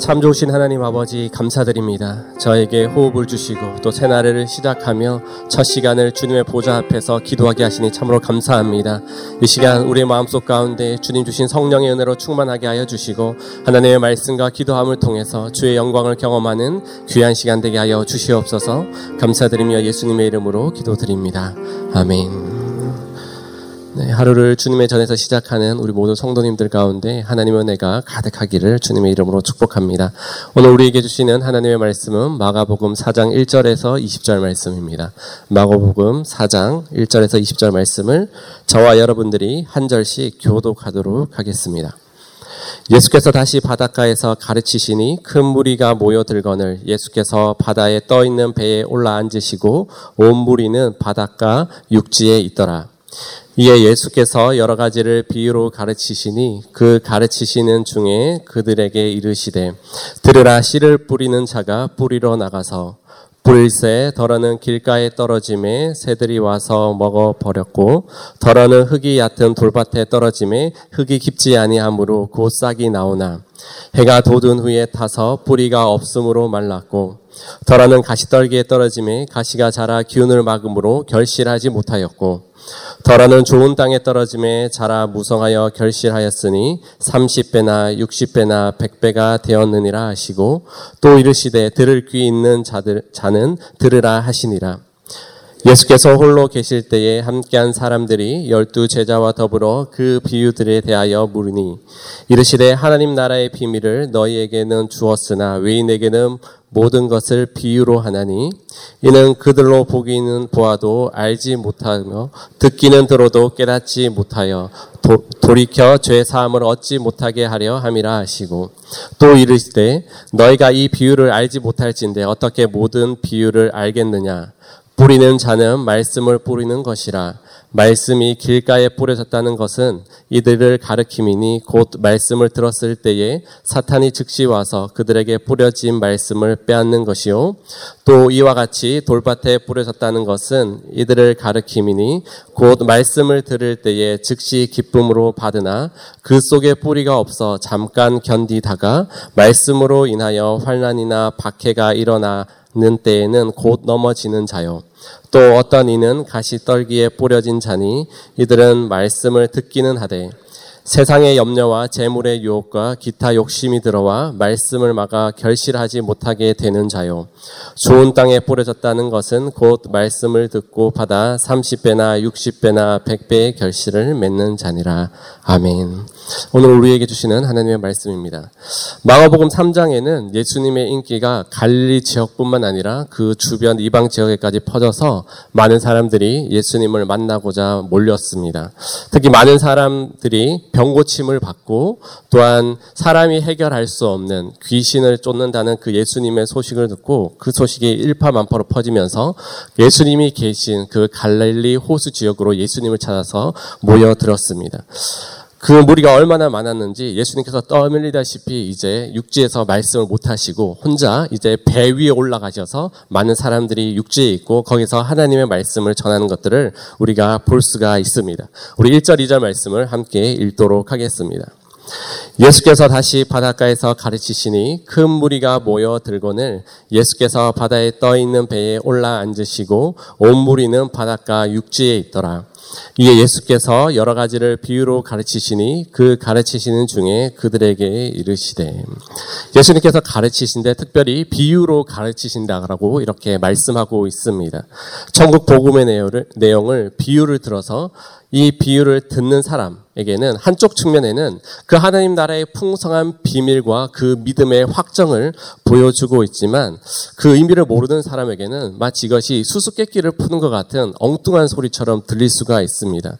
참 좋으신 하나님 아버지 감사드립니다. 저에게 호흡을 주시고 또 새날을 시작하며 첫 시간을 주님의 보좌 앞에서 기도하게 하시니 참으로 감사합니다. 이 시간 우리의 마음속 가운데 주님 주신 성령의 은혜로 충만하게 하여 주시고 하나님의 말씀과 기도함을 통해서 주의 영광을 경험하는 귀한 시간 되게 하여 주시옵소서 감사드리며 예수님의 이름으로 기도드립니다. 아멘. 네, 하루를 주님의 전에서 시작하는 우리 모든 성도님들 가운데 하나님의 은혜가 가득하기를 주님의 이름으로 축복합니다. 오늘 우리에게 주시는 하나님의 말씀은 마가복음 4장 1절에서 20절 말씀입니다. 마가복음 4장 1절에서 20절 말씀을 저와 여러분들이 한 절씩 교독하도록 하겠습니다. 예수께서 다시 바닷가에서 가르치시니 큰 무리가 모여들거늘 예수께서 바다에 떠 있는 배에 올라 앉으시고 온 무리는 바닷가 육지에 있더라. 이에 예수께서 여러 가지를 비유로 가르치시니 그 가르치시는 중에 그들에게 이르시되 들으라 씨를 뿌리는 자가 뿌리러 나가서 불새 덜어는 길가에 떨어짐에 새들이 와서 먹어 버렸고 덜어는 흙이 얕은 돌밭에 떨어짐에 흙이 깊지 아니하므로 곧 싹이 나오나 해가 돋은 후에 타서 뿌리가 없음으로 말랐고 덜어는 가시떨기에 떨어짐에 가시가 자라 기운을 막음으로 결실하지 못하였고 덜어는 좋은 땅에 떨어짐에 자라 무성하여 결실하였으니 30배나 60배나 100배가 되었느니라 하시고 또 이르시되 들을 귀 있는 자들, 자는 들으라 하시니라. 예수께서 홀로 계실 때에 함께한 사람들이 열두 제자와 더불어 그 비유들에 대하여 물으니 이르시되 하나님 나라의 비밀을 너희에게는 주었으나 외인에게는 모든 것을 비유로 하나니 이는 그들로 보기는 보아도 알지 못하며 듣기는 들어도 깨닫지 못하여 도, 돌이켜 죄 사함을 얻지 못하게 하려 함이라 하시고 또 이르시되 너희가 이 비유를 알지 못할진데 어떻게 모든 비유를 알겠느냐 뿌리는 자는 말씀을 뿌리는 것이라. 말씀이 길가에 뿌려졌다는 것은 이들을 가르킴이니 곧 말씀을 들었을 때에 사탄이 즉시 와서 그들에게 뿌려진 말씀을 빼앗는 것이요. 또 이와 같이 돌밭에 뿌려졌다는 것은 이들을 가르킴이니 곧 말씀을 들을 때에 즉시 기쁨으로 받으나 그 속에 뿌리가 없어 잠깐 견디다가 말씀으로 인하여 환란이나 박해가 일어나 는 때에는 곧 넘어지는 자요. 또 어떤 이는 가시 떨기에 뿌려진 자니 이들은 말씀을 듣기는 하되 세상의 염려와 재물의 유혹과 기타 욕심이 들어와 말씀을 막아 결실하지 못하게 되는 자요. 좋은 땅에 뿌려졌다는 것은 곧 말씀을 듣고 받아 30배나 60배나 100배의 결실을 맺는 자니라. 아멘. 오늘 우리에게 주시는 하나님의 말씀입니다. 마가복음 3장에는 예수님의 인기가 갈릴리 지역뿐만 아니라 그 주변 이방 지역에까지 퍼져서 많은 사람들이 예수님을 만나고자 몰렸습니다. 특히 많은 사람들이 병고침을 받고 또한 사람이 해결할 수 없는 귀신을 쫓는다는 그 예수님의 소식을 듣고 그 소식이 일파만파로 퍼지면서 예수님이 계신 그 갈릴리 호수 지역으로 예수님을 찾아서 모여들었습니다. 그 무리가 얼마나 많았는지 예수님께서 떠밀리다시피 이제 육지에서 말씀을 못 하시고 혼자 이제 배 위에 올라가셔서 많은 사람들이 육지에 있고 거기서 하나님의 말씀을 전하는 것들을 우리가 볼 수가 있습니다. 우리 1절, 2절 말씀을 함께 읽도록 하겠습니다. 예수께서 다시 바닷가에서 가르치시니 큰 무리가 모여 들고는 예수께서 바다에 떠 있는 배에 올라 앉으시고 온 무리는 바닷가 육지에 있더라. 이에 예수께서 여러 가지를 비유로 가르치시니 그 가르치시는 중에 그들에게 이르시되 예수님께서 가르치신데 특별히 비유로 가르치신다라고 이렇게 말씀하고 있습니다. 천국 복음의 내용을 비유를 들어서 이 비유를 듣는 사람 에게는 한쪽 측면에는 그 하나님 나라의 풍성한 비밀과 그 믿음의 확정을 보여주고 있지만 그 의미를 모르는 사람에게는 마치 이것이 수수께끼를 푸는 것 같은 엉뚱한 소리처럼 들릴 수가 있습니다.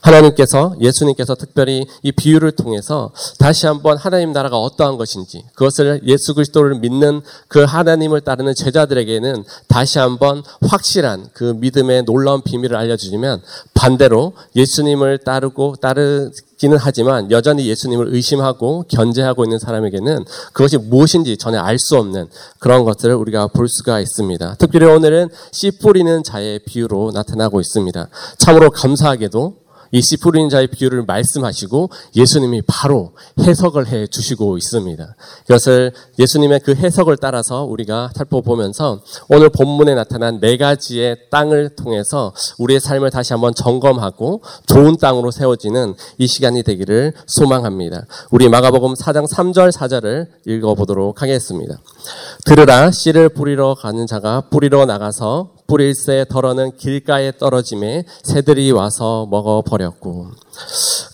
하나님께서 예수님께서 특별히 이 비유를 통해서 다시 한번 하나님 나라가 어떠한 것인지 그것을 예수 그리스도를 믿는 그 하나님을 따르는 제자들에게는 다시 한번 확실한 그 믿음의 놀라운 비밀을 알려주시면 반대로 예수님을 따르고 따르 기는 하지만 여전히 예수님을 의심하고 견제하고 있는 사람에게는 그것이 무엇인지 전혀 알 수 없는 그런 것들을 우리가 볼 수가 있습니다. 특별히 오늘은 씨 뿌리는 자의 비유로 나타나고 있습니다. 참으로 감사하게도 이 씨 뿌리는 자의 비유를 말씀하시고 예수님이 바로 해석을 해 주시고 있습니다. 이것을 예수님의 그 해석을 따라서 우리가 살펴보면서 오늘 본문에 나타난 네 가지의 땅을 통해서 우리의 삶을 다시 한번 점검하고 좋은 땅으로 세워지는 이 시간이 되기를 소망합니다. 우리 마가복음 4장 3절 4절을 읽어보도록 하겠습니다. 들으라 씨를 뿌리러 가는 자가 뿌리러 나가서 뿌릴새 덜어는 길가에 떨어짐에 새들이 와서 먹어버렸고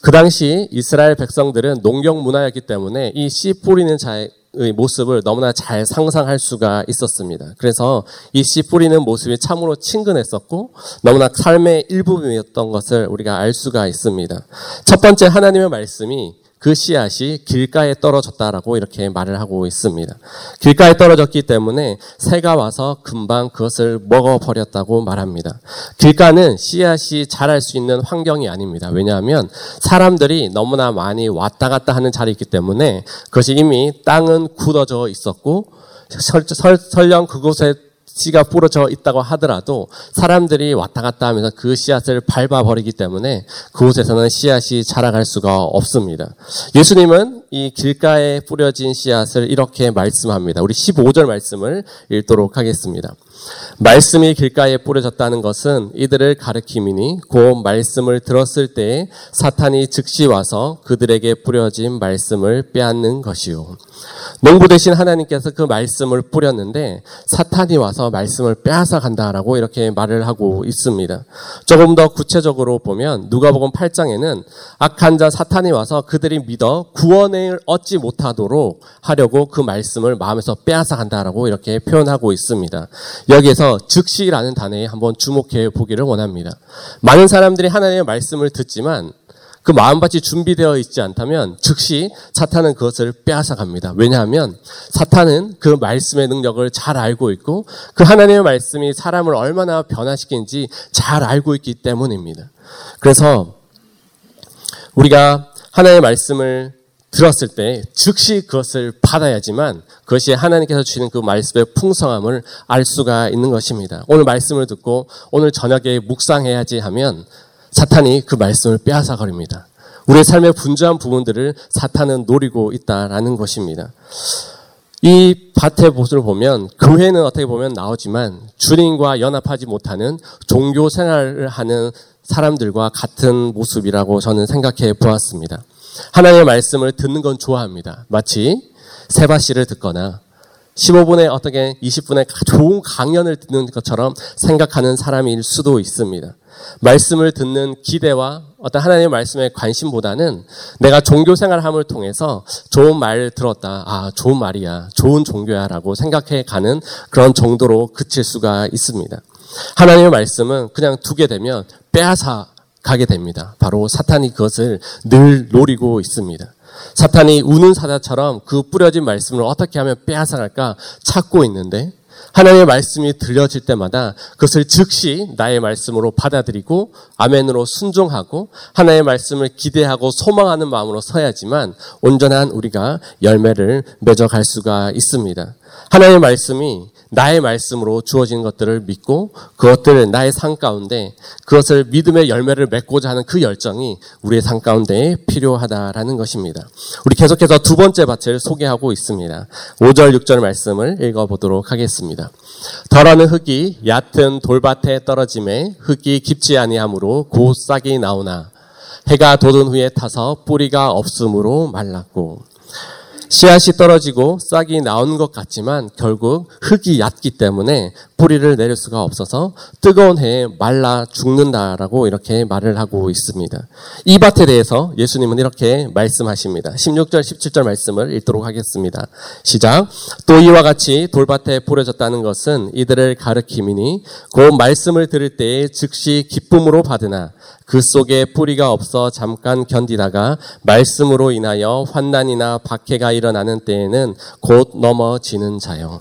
그 당시 이스라엘 백성들은 농경 문화였기 때문에 이 씨 뿌리는 자의 모습을 너무나 잘 상상할 수가 있었습니다. 그래서 이 씨 뿌리는 모습이 참으로 친근했었고 너무나 삶의 일부분이었던 것을 우리가 알 수가 있습니다. 첫 번째 하나님의 말씀이 그 씨앗이 길가에 떨어졌다라고 이렇게 말을 하고 있습니다. 길가에 떨어졌기 때문에 새가 와서 금방 그것을 먹어버렸다고 말합니다. 길가는 씨앗이 자랄 수 있는 환경이 아닙니다. 왜냐하면 사람들이 너무나 많이 왔다 갔다 하는 자리이기 때문에 그것이 이미 땅은 굳어져 있었고 설령 그곳에 씨가 뿌려져 있다고 하더라도 사람들이 왔다 갔다 하면서 그 씨앗을 밟아버리기 때문에 그곳에서는 씨앗이 자라갈 수가 없습니다. 예수님은 이 길가에 뿌려진 씨앗을 이렇게 말씀합니다. 우리 15절 말씀을 읽도록 하겠습니다. 말씀이 길가에 뿌려졌다는 것은 이들을 가르킴이니 곧 말씀을 들었을 때에 사탄이 즉시 와서 그들에게 뿌려진 말씀을 빼앗는 것이요. 농부 대신 하나님께서 그 말씀을 뿌렸는데 사탄이 와서 말씀을 빼앗아 간다라고 이렇게 말을 하고 있습니다. 조금 더 구체적으로 보면 누가복음 8장에는 악한 자 사탄이 와서 그들이 믿어 구원을 얻지 못하도록 하려고 그 말씀을 마음에서 빼앗아 간다라고 이렇게 표현하고 있습니다. 여기에서 즉시라는 단어에 한번 주목해 보기를 원합니다. 많은 사람들이 하나님의 말씀을 듣지만 그 마음밭이 준비되어 있지 않다면 즉시 사탄은 그것을 빼앗아 갑니다. 왜냐하면 사탄은 그 말씀의 능력을 잘 알고 있고 그 하나님의 말씀이 사람을 얼마나 변화시키는지 잘 알고 있기 때문입니다. 그래서 우리가 하나님의 말씀을 들었을 때 즉시 그것을 받아야지만 그것이 하나님께서 주시는 그 말씀의 풍성함을 알 수가 있는 것입니다. 오늘 말씀을 듣고 오늘 저녁에 묵상해야지 하면 사탄이 그 말씀을 빼앗아 버립니다. 우리의 삶의 분주한 부분들을 사탄은 노리고 있다라는 것입니다. 이 밭의 모습을 보면 교회는 어떻게 보면 나오지만 주님과 연합하지 못하는 종교 생활을 하는 사람들과 같은 모습이라고 저는 생각해 보았습니다. 하나님의 말씀을 듣는 건 좋아합니다. 마치 세바시를 듣거나 15분에 어떻게 20분에 좋은 강연을 듣는 것처럼 생각하는 사람일 수도 있습니다. 말씀을 듣는 기대와 어떤 하나님의 말씀에 관심보다는 내가 종교 생활함을 통해서 좋은 말을 들었다. 아, 좋은 말이야. 좋은 종교야 라고 생각해 가는 그런 정도로 그칠 수가 있습니다. 하나님의 말씀은 그냥 두게 되면 빼앗아 가게 됩니다. 바로 사탄이 그것을 늘 노리고 있습니다. 사탄이 우는 사자처럼 그 뿌려진 말씀을 어떻게 하면 빼앗아갈까 찾고 있는데 하나님의 말씀이 들려질 때마다 그것을 즉시 나의 말씀으로 받아들이고 아멘으로 순종하고 하나님의 말씀을 기대하고 소망하는 마음으로 서야지만 온전한 우리가 열매를 맺어갈 수가 있습니다. 하나님의 말씀이 나의 말씀으로 주어진 것들을 믿고 그것들을 나의 삶 가운데 그것을 믿음의 열매를 맺고자 하는 그 열정이 우리의 삶 가운데 필요하다라는 것입니다. 우리 계속해서 두 번째 밭을 소개하고 있습니다. 5절, 6절 말씀을 읽어보도록 하겠습니다. 덜어는 흙이 얕은 돌밭에 떨어짐에 흙이 깊지 아니하므로 곧 싹이 나오나 해가 돋은 후에 타서 뿌리가 없으므로 말랐고 씨앗이 떨어지고 싹이 나온 것 같지만 결국 흙이 얕기 때문에 뿌리를 내릴 수가 없어서 뜨거운 해에 말라 죽는다라고 이렇게 말을 하고 있습니다. 이 밭에 대해서 예수님은 이렇게 말씀하십니다. 16절, 17절 말씀을 읽도록 하겠습니다. 시작. 또 이와 같이 돌밭에 뿌려졌다는 것은 이들을 가르킴이니 그 말씀을 들을 때에 즉시 기쁨으로 받으나 그 속에 뿌리가 없어 잠깐 견디다가 말씀으로 인하여 환난이나 박해가 일어나는 때에는 곧 넘어지는 자요.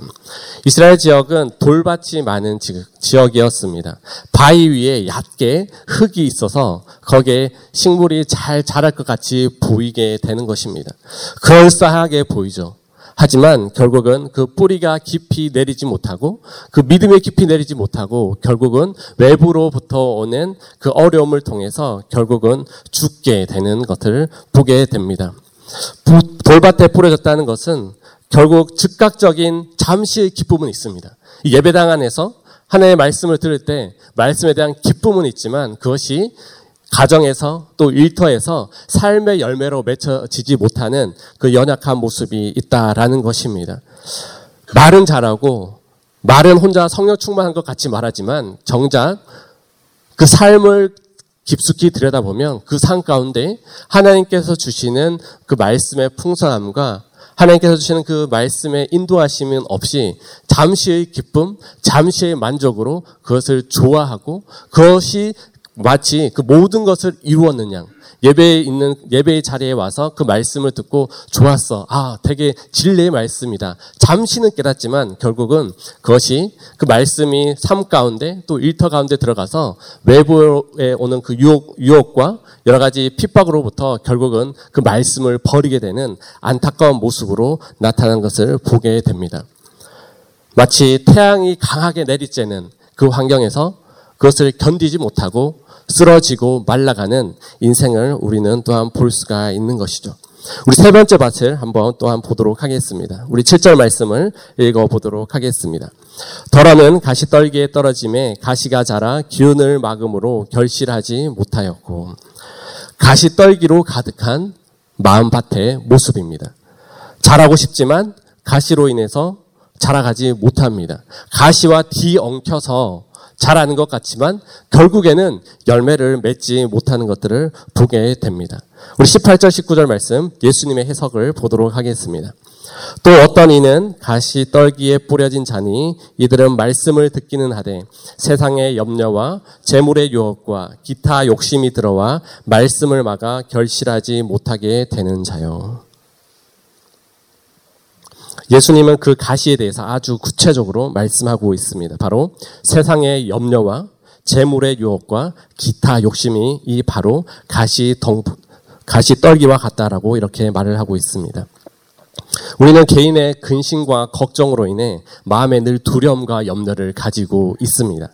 이스라엘 지역은 돌밭이 많은 지역이었습니다. 바위 위에 얕게 흙이 있어서 거기에 식물이 잘 자랄 것 같이 보이게 되는 것입니다. 그럴싸하게 보이죠. 하지만 결국은 그 뿌리가 깊이 내리지 못하고 그 믿음이 깊이 내리지 못하고 결국은 외부로부터 오는 그 어려움을 통해서 결국은 죽게 되는 것을 보게 됩니다. 돌밭에 뿌려졌다는 것은 결국 즉각적인 잠시의 기쁨은 있습니다. 예배당 안에서 하나님의 말씀을 들을 때 말씀에 대한 기쁨은 있지만 그것이 가정에서 또 일터에서 삶의 열매로 맺혀지지 못하는 그 연약한 모습이 있다라는 것입니다. 말은 잘하고 말은 혼자 성령 충만한 것 같이 말하지만 정작 그 삶을 깊숙이 들여다보면 그상 가운데 하나님께서 주시는 그 말씀의 풍성함과 하나님께서 주시는 그 말씀의 인도하심은 없이 잠시의 기쁨, 잠시의 만족으로 그것을 좋아하고 그것이 마치 그 모든 것을 이루었느냐. 예배에 있는 예배의 자리에 와서 그 말씀을 듣고 좋았어. 아, 되게 진리의 말씀이다. 잠시는 깨닫지만 결국은 그것이 그 말씀이 삶 가운데 또 일터 가운데 들어가서 외부에 오는 그 유혹 유혹과 여러 가지 핍박으로부터 결국은 그 말씀을 버리게 되는 안타까운 모습으로 나타난 것을 보게 됩니다. 마치 태양이 강하게 내리쬐는 그 환경에서 그것을 견디지 못하고 쓰러지고 말라가는 인생을 우리는 또한 볼 수가 있는 것이죠. 우리 세 번째 밭을 한번 또한 보도록 하겠습니다. 우리 7절 말씀을 읽어 보도록 하겠습니다. 덜어는 가시 떨기에 떨어짐에 가시가 자라 기운을 막음으로 결실하지 못하였고 가시 떨기로 가득한 마음밭의 모습입니다. 자라고 싶지만 가시로 인해서 자라가지 못합니다. 가시와 뒤엉켜서 잘하는 것 같지만 결국에는 열매를 맺지 못하는 것들을 보게 됩니다. 우리 18절 19절 말씀 예수님의 해석을 보도록 하겠습니다. 또 어떤 이는 가시 떨기에 뿌려진 자니 이들은 말씀을 듣기는 하되 세상의 염려와 재물의 유혹과 기타 욕심이 들어와 말씀을 막아 결실하지 못하게 되는 자요. 예수님은 그 가시에 대해서 아주 구체적으로 말씀하고 있습니다. 바로 세상의 염려와 재물의 유혹과 기타 욕심이 이 바로 가시 덩 가시 떨기와 같다라고 이렇게 말을 하고 있습니다. 우리는 개인의 근심과 걱정으로 인해 마음에 늘 두려움과 염려를 가지고 있습니다.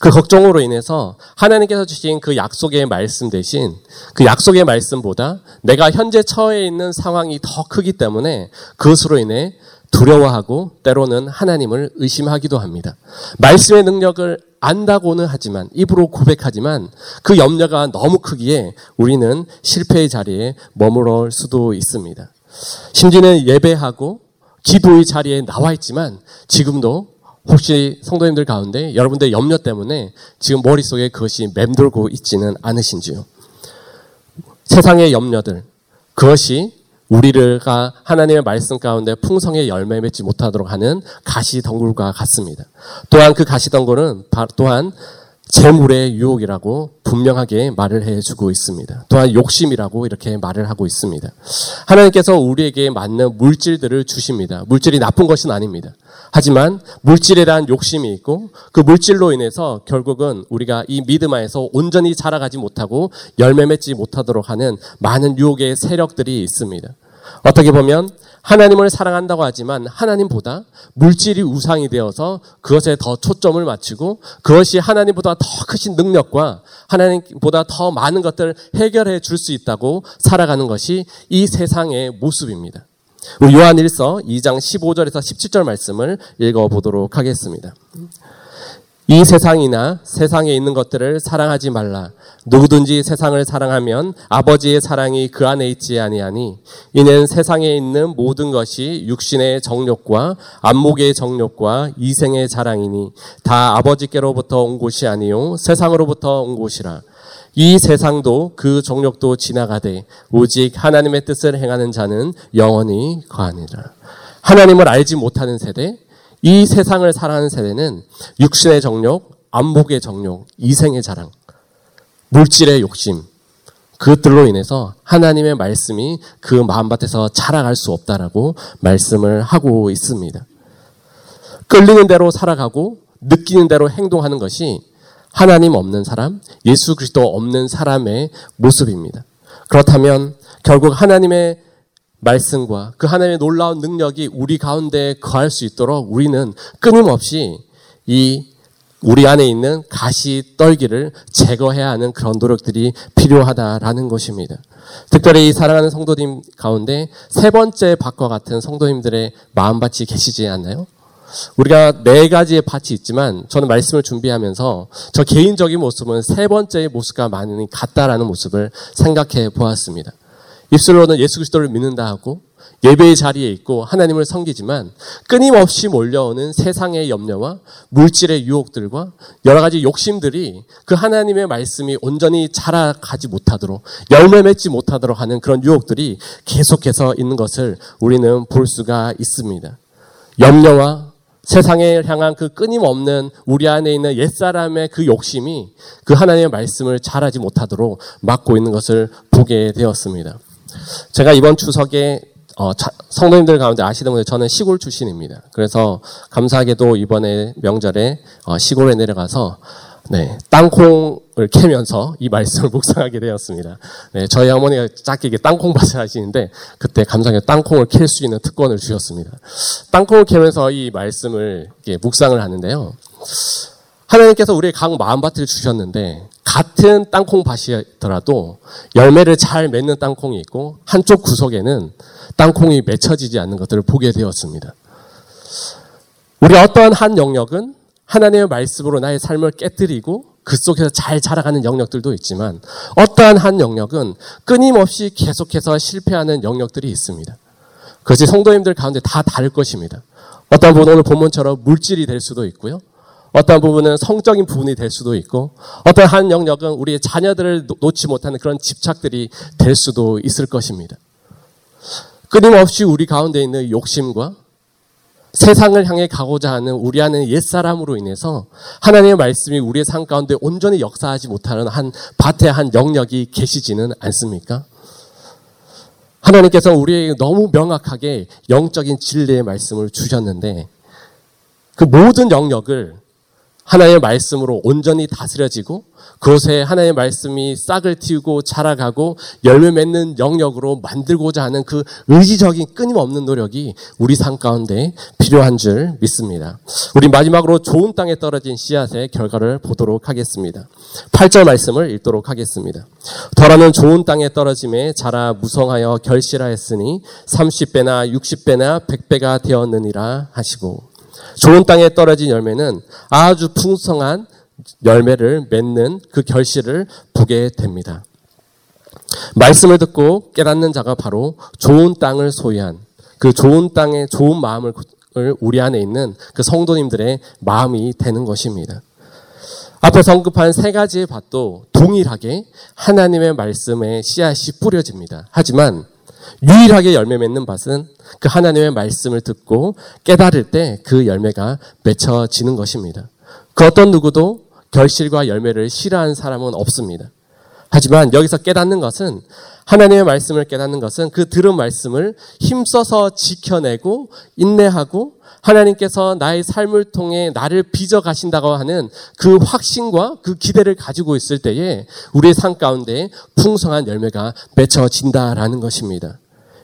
그 걱정으로 인해서 하나님께서 주신 그 약속의 말씀 대신 그 약속의 말씀보다 내가 현재 처해 있는 상황이 더 크기 때문에 그것으로 인해 두려워하고 때로는 하나님을 의심하기도 합니다. 말씀의 능력을 안다고는 하지만 입으로 고백하지만 그 염려가 너무 크기에 우리는 실패의 자리에 머무를 수도 있습니다. 심지어는 예배하고 기도의 자리에 나와 있지만 지금도 혹시 성도님들 가운데 여러분들 염려 때문에 지금 머릿속에 그것이 맴돌고 있지는 않으신지요? 세상의 염려들, 그것이 우리가 하나님의 말씀 가운데 풍성의 열매 맺지 못하도록 하는 가시덩굴과 같습니다. 또한 그 가시덩굴은 또한 재물의 유혹이라고 분명하게 말을 해주고 있습니다. 또한 욕심이라고 이렇게 말을 하고 있습니다. 하나님께서 우리에게 맞는 물질들을 주십니다. 물질이 나쁜 것은 아닙니다. 하지만 물질에 대한 욕심이 있고 그 물질로 인해서 결국은 우리가 이 믿음 안에서 온전히 자라가지 못하고 열매 맺지 못하도록 하는 많은 유혹의 세력들이 있습니다. 어떻게 보면 하나님을 사랑한다고 하지만 하나님보다 물질이 우상이 되어서 그것에 더 초점을 맞추고 그것이 하나님보다 더 크신 능력과 하나님보다 더 많은 것들을 해결해 줄 수 있다고 살아가는 것이 이 세상의 모습입니다. 우리 요한 1서 2장 15절에서 17절 말씀을 읽어 보도록 하겠습니다. 이 세상이나 세상에 있는 것들을 사랑하지 말라. 누구든지 세상을 사랑하면 아버지의 사랑이 그 안에 있지 아니하니 이는 세상에 있는 모든 것이 육신의 정욕과 안목의 정욕과 이생의 자랑이니 다 아버지께로부터 온 것이 아니요 세상으로부터 온 것이라. 이 세상도 그 정욕도 지나가되 오직 하나님의 뜻을 행하는 자는 영원히 거하니라. 하나님을 알지 못하는 세대, 이 세상을 살아가는 세대는 육신의 정욕, 안목의 정욕, 이생의 자랑, 물질의 욕심, 그것들로 인해서 하나님의 말씀이 그 마음밭에서 자라갈 수 없다라고 말씀을 하고 있습니다. 끌리는 대로 살아가고 느끼는 대로 행동하는 것이 하나님 없는 사람, 예수 그리스도 없는 사람의 모습입니다. 그렇다면 결국 하나님의 말씀과 그 하나님의 놀라운 능력이 우리 가운데 거할 수 있도록 우리는 끊임없이 이 우리 안에 있는 가시 떨기를 제거해야 하는 그런 노력들이 필요하다라는 것입니다. 특별히 이 사랑하는 성도님 가운데 세 번째 밭과 같은 성도님들의 마음밭이 계시지 않나요? 우리가 네 가지의 밭이 있지만 저는 말씀을 준비하면서 저 개인적인 모습은 세 번째의 모습과 많이 같다라는 모습을 생각해 보았습니다. 입술로는 예수 그리스도를 믿는다 하고 예배의 자리에 있고 하나님을 섬기지만 끊임없이 몰려오는 세상의 염려와 물질의 유혹들과 여러 가지 욕심들이 그 하나님의 말씀이 온전히 자라가지 못하도록 열매 맺지 못하도록 하는 그런 유혹들이 계속해서 있는 것을 우리는 볼 수가 있습니다. 염려와 세상에 향한 그 끊임없는 우리 안에 있는 옛사람의 그 욕심이 그 하나님의 말씀을 잘하지 못하도록 막고 있는 것을 보게 되었습니다. 제가 이번 추석에 어, 자, 성도님들 가운데 아시는 분들 저는 시골 출신입니다. 그래서 감사하게도 이번에 명절에 어, 시골에 내려가서 네, 땅콩을 캐면서 이 말씀을 묵상하게 되었습니다. 네, 저희 어머니가 작게 땅콩밭을 하시는데 그때 감사하게 땅콩을 캘 수 있는 특권을 주셨습니다. 땅콩을 캐면서 이 말씀을 묵상을 하는데요. 하나님께서 우리의 각 마음밭을 주셨는데 같은 땅콩밭이더라도 열매를 잘 맺는 땅콩이 있고 한쪽 구석에는 땅콩이 맺혀지지 않는 것들을 보게 되었습니다. 우리 어떠한 한 영역은 하나님의 말씀으로 나의 삶을 깨뜨리고 그 속에서 잘 자라가는 영역들도 있지만 어떠한 한 영역은 끊임없이 계속해서 실패하는 영역들이 있습니다. 그것이 성도님들 가운데 다 다를 것입니다. 어떤 부분은 오늘 본문처럼 물질이 될 수도 있고요. 어떤 부분은 성적인 부분이 될 수도 있고 어떤 한 영역은 우리의 자녀들을 놓지 못하는 그런 집착들이 될 수도 있을 것입니다. 끊임없이 우리 가운데 있는 욕심과 세상을 향해 가고자 하는 우리 안에 옛사람으로 인해서 하나님의 말씀이 우리의 삶 가운데 온전히 역사하지 못하는 한 밭의 한 영역이 계시지는 않습니까? 하나님께서 우리에게 너무 명확하게 영적인 진리의 말씀을 주셨는데 그 모든 영역을 하나님의 말씀으로 온전히 다스려지고 그곳에 하나님의 말씀이 싹을 틔우고 자라가고 열매 맺는 영역으로 만들고자 하는 그 의지적인 끊임없는 노력이 우리 삶 가운데 필요한 줄 믿습니다. 우리 마지막으로 좋은 땅에 떨어진 씨앗의 결과를 보도록 하겠습니다. 8절 말씀을 읽도록 하겠습니다. 더라는 좋은 땅에 떨어짐에 자라 무성하여 결실하였으니 30배나 60배나 100배가 되었느니라 하시고 좋은 땅에 떨어진 열매는 아주 풍성한 열매를 맺는 그 결실을 보게 됩니다. 말씀을 듣고 깨닫는 자가 바로 좋은 땅을 소유한 그 좋은 땅의 좋은 마음을 우리 안에 있는 그 성도님들의 마음이 되는 것입니다. 앞에 언급한 세 가지의 밭도 동일하게 하나님의 말씀에 씨앗이 뿌려집니다. 하지만 유일하게 열매 맺는 밭은 그 하나님의 말씀을 듣고 깨달을 때 그 열매가 맺혀지는 것입니다. 그 어떤 누구도 결실과 열매를 싫어하는 사람은 없습니다. 하지만 여기서 깨닫는 것은 하나님의 말씀을 깨닫는 것은 그 들은 말씀을 힘써서 지켜내고 인내하고 하나님께서 나의 삶을 통해 나를 빚어 가신다고 하는 그 확신과 그 기대를 가지고 있을 때에 우리의 삶 가운데 풍성한 열매가 맺혀진다라는 것입니다.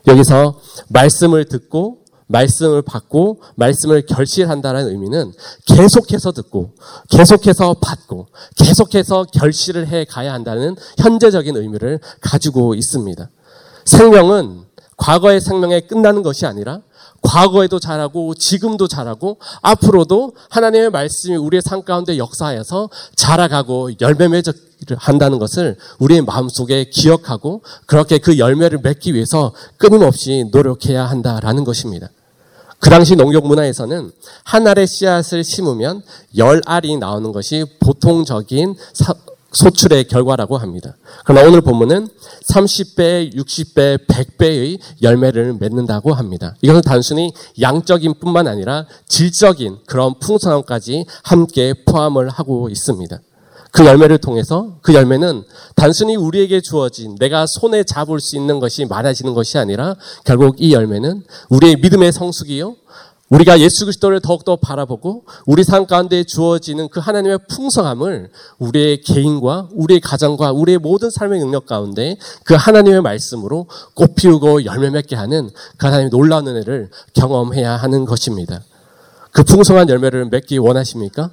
여기서 말씀을 듣고 말씀을 받고 말씀을 결실한다는 의미는 계속해서 듣고 계속해서 받고 계속해서 결실을 해 가야 한다는 현재적인 의미를 가지고 있습니다. 생명은 과거의 생명에 끝나는 것이 아니라 과거에도 잘하고 지금도 잘하고 앞으로도 하나님의 말씀이 우리의 삶 가운데 역사하여서 자라가고 열매 맺어 한다는 것을 우리의 마음속에 기억하고 그렇게 그 열매를 맺기 위해서 끊임없이 노력해야 한다라는 것입니다. 그 당시 농경 문화에서는 한 알의 씨앗을 심으면 열 알이 나오는 것이 보통적인 소출의 결과라고 합니다. 그러나 오늘 본문은 30배, 60배, 100배의 열매를 맺는다고 합니다. 이것은 단순히 양적인 뿐만 아니라 질적인 그런 풍성함까지 함께 포함을 하고 있습니다. 그 열매를 통해서 그 열매는 단순히 우리에게 주어진 내가 손에 잡을 수 있는 것이 많아지는 것이 아니라 결국 이 열매는 우리의 믿음의 성숙이요. 우리가 예수 그리스도를 더욱더 바라보고 우리 삶 가운데 주어지는 그 하나님의 풍성함을 우리의 개인과 우리의 가정과 우리의 모든 삶의 능력 가운데 그 하나님의 말씀으로 꽃피우고 열매 맺게 하는 그 하나님의 놀라운 은혜를 경험해야 하는 것입니다. 그 풍성한 열매를 맺기 원하십니까?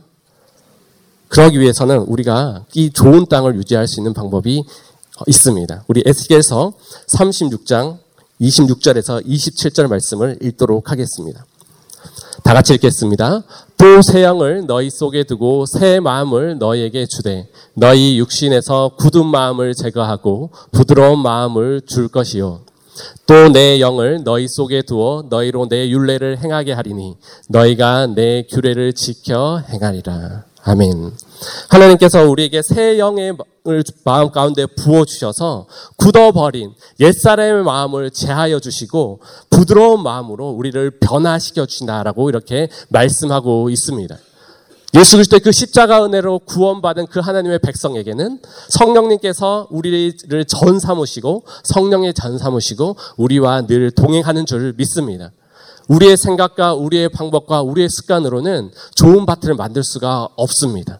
그러기 위해서는 우리가 이 좋은 땅을 유지할 수 있는 방법이 있습니다. 우리 에스겔서 36장 26절에서 27절 말씀을 읽도록 하겠습니다. 다 같이 읽겠습니다. 또 새 영을 너희 속에 두고 새 마음을 너희에게 주되 너희 육신에서 굳은 마음을 제거하고 부드러운 마음을 줄 것이요 또 내 영을 너희 속에 두어 너희로 내 율례를 행하게 하리니 너희가 내 규례를 지켜 행하리라. 아멘. 하나님께서 우리에게 새 영의 마음 가운데 부어 주셔서 굳어버린 옛사람의 마음을 제하여 주시고 부드러운 마음으로 우리를 변화시켜 주신다라고 이렇게 말씀하고 있습니다. 예수 그리스도의 그 십자가 은혜로 구원받은 그 하나님의 백성에게는 성령님께서 우리를 전 삼으시고 성령의 전 삼으시고 우리와 늘 동행하는 줄 믿습니다. 우리의 생각과 우리의 방법과 우리의 습관으로는 좋은 밭을 만들 수가 없습니다.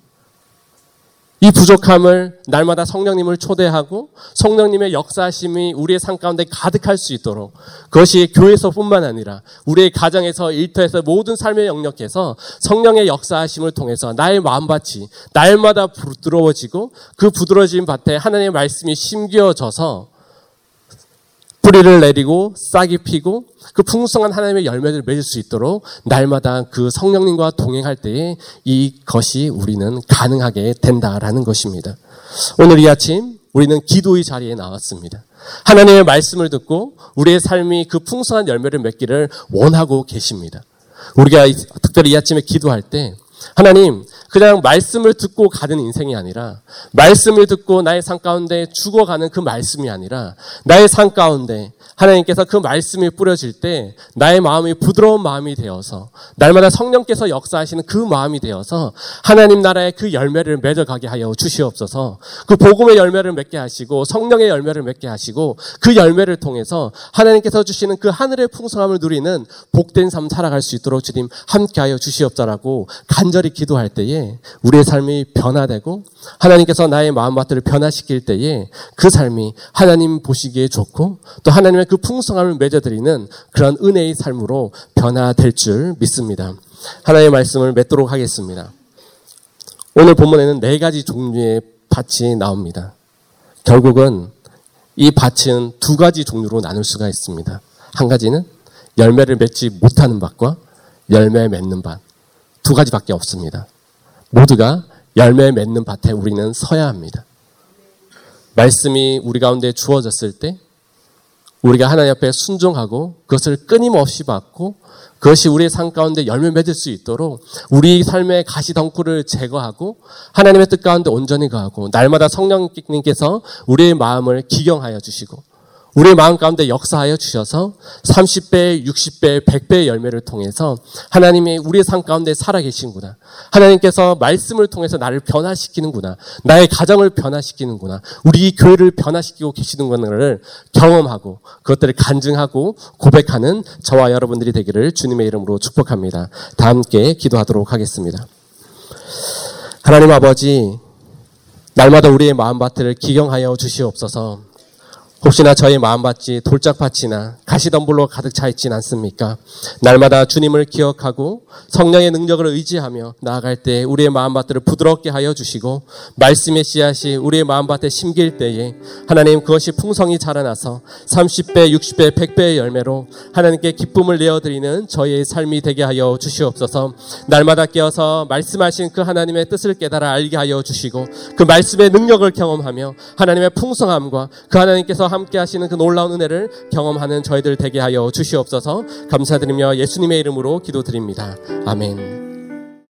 이 부족함을 날마다 성령님을 초대하고 성령님의 역사심이 우리의 삶 가운데 가득할 수 있도록 그것이 교회에서뿐만 아니라 우리의 가정에서 일터에서 모든 삶의 영역에서 성령의 역사심을 통해서 나의 마음밭이 날마다 부드러워지고 그 부드러워진 밭에 하나님의 말씀이 심겨져서 뿌리를 내리고 싹이 피고 그 풍성한 하나님의 열매를 맺을 수 있도록 날마다 그 성령님과 동행할 때에 이것이 우리는 가능하게 된다라는 것입니다. 오늘 이 아침 우리는 기도의 자리에 나왔습니다. 하나님의 말씀을 듣고 우리의 삶이 그 풍성한 열매를 맺기를 원하고 계십니다. 우리가 특별히 이 아침에 기도할 때 하나님, 그냥 말씀을 듣고 가는 인생이 아니라 말씀을 듣고 나의 삶 가운데 죽어가는 그 말씀이 아니라 나의 삶 가운데 하나님께서 그 말씀이 뿌려질 때 나의 마음이 부드러운 마음이 되어서 날마다 성령께서 역사하시는 그 마음이 되어서 하나님 나라의 그 열매를 맺어가게 하여 주시옵소서. 그 복음의 열매를 맺게 하시고 성령의 열매를 맺게 하시고 그 열매를 통해서 하나님께서 주시는 그 하늘의 풍성함을 누리는 복된 삶 살아갈 수 있도록 주님 함께하여 주시옵소라고 간절 히 기도할 때에 우리의 삶이 변화되고 하나님께서 나의 마음밭을 변화시킬 때에 그 삶이 하나님 보시기에 좋고 또 하나님의 그 풍성함을 맺어드리는 그런 은혜의 삶으로 변화될 줄 믿습니다. 하나님의 말씀을 맺도록 하겠습니다. 오늘 본문에는 네 가지 종류의 밭이 나옵니다. 결국은 이 밭은 두 가지 종류로 나눌 수가 있습니다. 한 가지는 열매를 맺지 못하는 밭과 열매 맺는 밭. 두 가지밖에 없습니다. 모두가 열매 맺는 밭에 우리는 서야 합니다. 말씀이 우리 가운데 주어졌을 때 우리가 하나님 앞에 순종하고 그것을 끊임없이 받고 그것이 우리의 삶 가운데 열매 맺을 수 있도록 우리 삶의 가시덩굴을 제거하고 하나님의 뜻 가운데 온전히 가고 날마다 성령님께서 우리의 마음을 기경하여 주시고 우리의 마음 가운데 역사하여 주셔서 30배, 60배, 100배의 열매를 통해서 하나님이 우리의 삶 가운데 살아계신구나. 하나님께서 말씀을 통해서 나를 변화시키는구나. 나의 가정을 변화시키는구나. 우리 교회를 변화시키고 계시는구나를 경험하고 그것들을 간증하고 고백하는 저와 여러분들이 되기를 주님의 이름으로 축복합니다. 다 함께 기도하도록 하겠습니다. 하나님 아버지, 날마다 우리의 마음밭을 기경하여 주시옵소서. 혹시나 저희 마음밭이 돌짝밭이나 가시덤불로 가득 차 있진 않습니까? 날마다 주님을 기억하고 성령의 능력을 의지하며 나아갈 때 우리의 마음밭들을 부드럽게 하여 주시고 말씀의 씨앗이 우리의 마음밭에 심길 때에 하나님 그것이 풍성히 자라나서 30배, 60배, 100배의 열매로 하나님께 기쁨을 내어드리는 저희의 삶이 되게 하여 주시옵소서 날마다 깨어서 말씀하신 그 하나님의 뜻을 깨달아 알게 하여 주시고 그 말씀의 능력을 경험하며 하나님의 풍성함과 그 하나 님께서 함께 하시는 그 놀라운 은혜를 경험하는 저희들 되게 하여 주시옵소서 감사드리며 예수님의 이름으로 기도드립니다. 아멘.